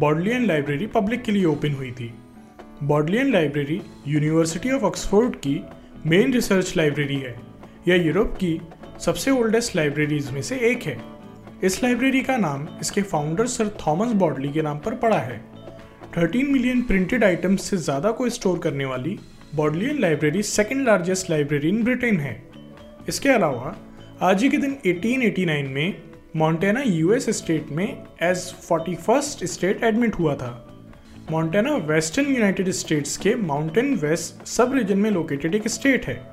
बॉडलियन library public के लिए open हुई थी। Bodleian Library University of Oxford की मेन रिसर्च लाइब्रेरी है यह यूरोप की सबसे ओल्डेस्ट लाइब्रेरीज में से एक है। इस लाइब्रेरी का नाम इसके फाउंडर सर थॉमस बॉडली के नाम पर पड़ा है। 13 मिलियन प्रिंटेड आइटम्स से ज़्यादा को स्टोर करने वाली Bodleian library second largest library in Britain है। इसके अलावा, आज ही के दिन 1889 में मॉन्टेना यूएस स्टेट में एज 41st स्टेट एडमिट हुआ था। मॉन्टेना वेस्टर्न यूनाइटेड स्टेट्स के माउंटेन वेस्ट सब रीजन में लोकेटेड एक स्टेट है।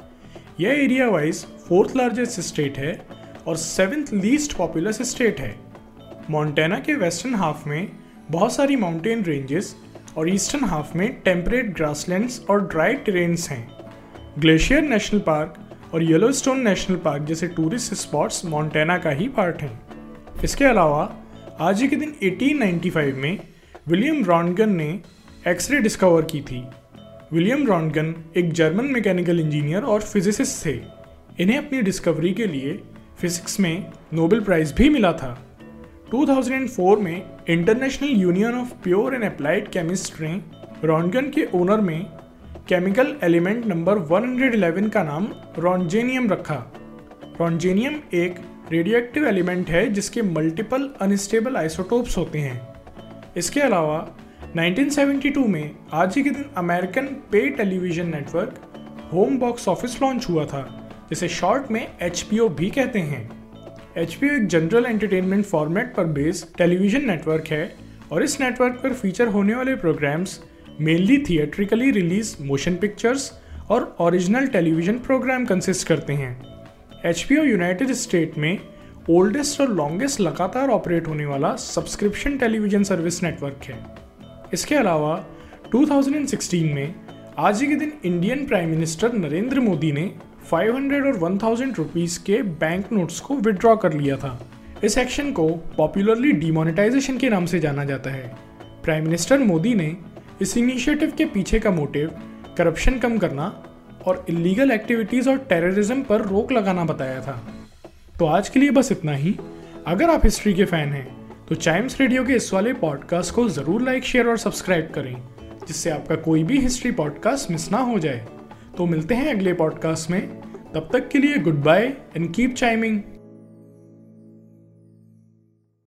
यह area wise fourth largest state है और सेवेंथ लीस्ट पॉपुलस स्टेट है। मॉन्टेना के वेस्टर्न हाफ़ में बहुत सारी माउंटेन रेंजेस और ईस्टर्न हाफ़ में टेम्परेट ग्रासलैंड्स और ड्राई ट्रेन्स हैं। ग्लेशियर नेशनल पार्क और येलोस्टोन नेशनल पार्क जैसे टूरिस्ट स्पॉट्स मॉन्टेना का ही पार्ट हैं। इसके अलावा, आज ही के दिन 1895 में विलियम रॉन्गन ने एक्सरे डिस्कवर की थी। विलियम रॉन्गन एक जर्मन मैकेनिकल इंजीनियर और फिजिसिस्ट थे। इन्हें अपनी डिस्कवरी के लिए फिजिक्स में नोबेल प्राइज भी मिला था। 2004 में International Union of Pure and Applied Chemist ने रॉन्गन के ओनर में केमिकल एलिमेंट नंबर 111 का नाम रॉन्जेनियम रखा। रॉन्जेनियम एक रेडियोएक्टिव एलिमेंट है जिसके मल्टीपल अनस्टेबल आइसोटोप्स होते हैं। इसके अलावा 1972 में आज ही के दिन अमेरिकन पे television network home box office launch हुआ था, जिसे शॉर्ट में एच भी कहते हैं। एच एक जनरल एंटरटेनमेंट फॉर्मेट पर बेस्ड टेलीविज़न नेटवर्क है और इस नेटवर्क पर फीचर होने वाले programs mainly theatrically release motion pictures और ओरिजिनल टेलीविज़न प्रोग्राम कंसिस्ट करते हैं। एच यूनाइटेड स्टेट में ओल्डेस्ट और लॉन्गेस्ट लगातार ऑपरेट होने वाला सब्सक्रिप्शन टेलीविज़न सर्विस नेटवर्क है। इसके अलावा 2016 में आज ही के दिन Indian prime minister Narendra Modi ने 500 और 1000 रुपीस के बैंक नोट्स को विड्रॉ कर लिया था। इस एक्शन को पॉपुलरली डिमोनेटाइजेशन के नाम से जाना जाता है। प्राइम मिनिस्टर मोदी ने इस इनिशिएटिव के पीछे का मोटिव करप्शन कम करना और इलीगल एक्टिविटीज़ और टेररिज्म पर रोक लगाना बताया था। तो आज के लिए बस इतना ही। अगर आप हिस्ट्री के फ़ैन हैं तो चाइम्स रेडियो के इस वाले पॉडकास्ट को ज़रूर लाइक शेयर और सब्सक्राइब करें, जिससे आपका कोई भी हिस्ट्री पॉडकास्ट मिस ना हो जाए। तो मिलते हैं अगले पॉडकास्ट में। तब तक के लिए good bye and keep chiming